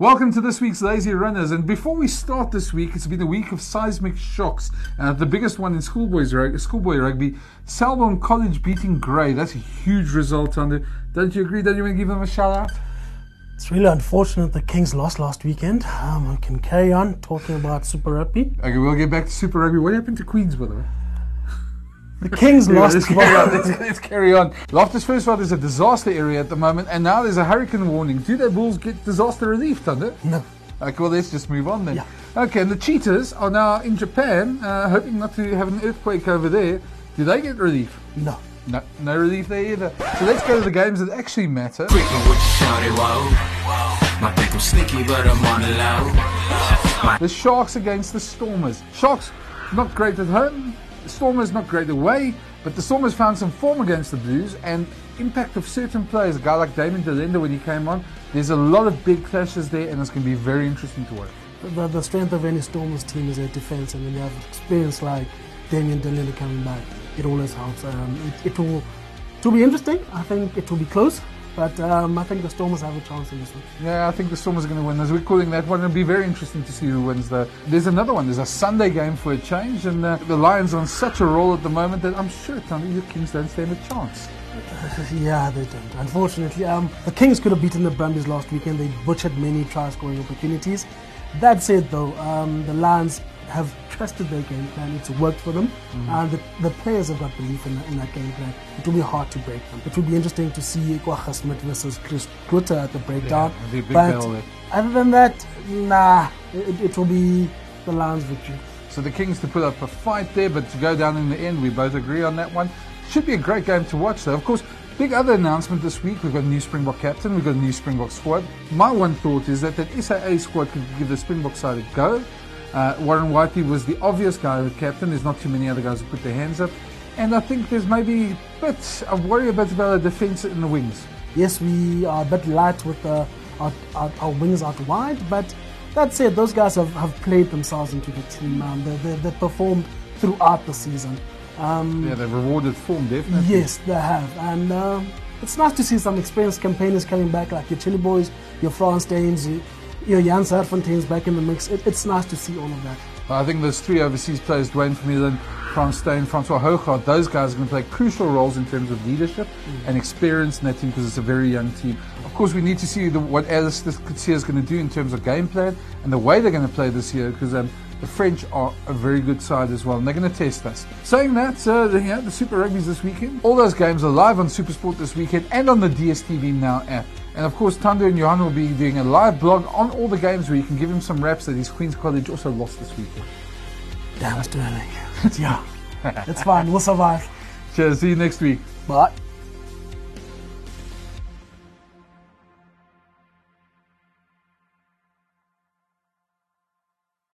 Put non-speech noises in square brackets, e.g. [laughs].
Welcome to this week's Lazy Runners. And before we start this week, it's been a week of seismic shocks. Uh, the biggest one in schoolboys rug- schoolboy rugby, Selborne College beating Grey. That's a huge result, under. Don't you agree? Don't you want to give them a shout out? It's really unfortunate the Kings lost last weekend. Um, we can carry on talking about Super Rugby. Okay, we'll get back to Super Rugby. What happened to Queens, by the way? The Kings Yeah, lost. let's, carry on. Let's, let's carry on. Loftus Versfeld is a disaster area at the moment, and now there's a hurricane warning. Do the Bulls get disaster relief, Thunder? No. Okay, well, let's just move on then. Yeah. Okay, and the Cheetahs are now in Japan, uh, hoping not to have an earthquake over there. Do they get relief? No. No, no relief there either. So let's go to the games that actually matter. Freaking with you, shawty, whoa. My pick 'em sneaky, but I'm on the low. The Sharks against the Stormers. Sharks not great at home. Stormers not great away. But the Stormers found some form against the Blues and impact of certain players. A guy like Damian de Allende when he came on. There's a lot of big clashes there, and it's going to be very interesting to watch. The, the strength of any Stormers team is their defense, and when you have experience like Damian de Allende coming back, it always helps. Um, it, it will it will be interesting. I think it will be close, but um, I think the Stormers have a chance in this one. Yeah, I think the Stormers are going to win. As we're calling that one, it'll be very interesting to see who wins. Though there's another one. There's a Sunday game for a change, and uh, the Lions are on such a roll at the moment that I'm sure Tommy, your Kings don't stand a chance. [laughs] yeah, they don't. Unfortunately, um, the Kings could have beaten the Brumbies last weekend. They butchered many try scoring opportunities. That said, though, um, the Lions have trusted their game plan. It's worked for them. Mm. And the, the players have got belief in, that- in that game plan. It will be hard to break them. It will be interesting to see Kwagga Smith versus Chris Grutter at the breakdown. be but other than that, nah, it, it will be the Lions' victory. So the Kings to put up a fight there, but to go down in the end, we both agree on that one. Should be a great game to watch, though. Of course, big other announcement this week. We've got a new Springbok captain. We've got a new Springbok squad. My one thought is that that SAA squad could give the Springbok side a go. Uh, Warren Whiteley was the obvious guy who captain. There's not too many other guys who put their hands up. And I think there's maybe a bit, I worry a bit about the defence in the wings. Yes, we are a bit light with the, our, our, our wings out wide, but that said, those guys have, have played themselves into the team. Um, they, they, they performed throughout the season. Um, Yeah, they've rewarded form, definitely. yes, they have. And um, it's nice to see some experienced campaigners coming back, like your Chiliboys, your Frans Steyns, your, your Jan Serfonteins back in the mix. It, it's nice to see all of that. I think those three overseas players, Duane Vermeulen, Frans Steyn, Francois Hougaard, those guys are going to play crucial roles in terms of leadership and experience in that team because it's a very young team. Of course, we need to see the, what Allister Coetzee is going to do in terms of game plan and the way they're going to play this year because um, the French are a very good side as well and they're going to test us. Saying that, uh, the, yeah, the Super Rugby's this weekend. All those games are live on Supersport this weekend and on the DSTV Now app. And of course, Tando and Johan will be doing a live blog on all the games where you can give him some raps that his Queen's College also lost this weekend. Damn, Sterling. [laughs] yeah, it's fine. We'll survive. Cheers. See you next week. Bye.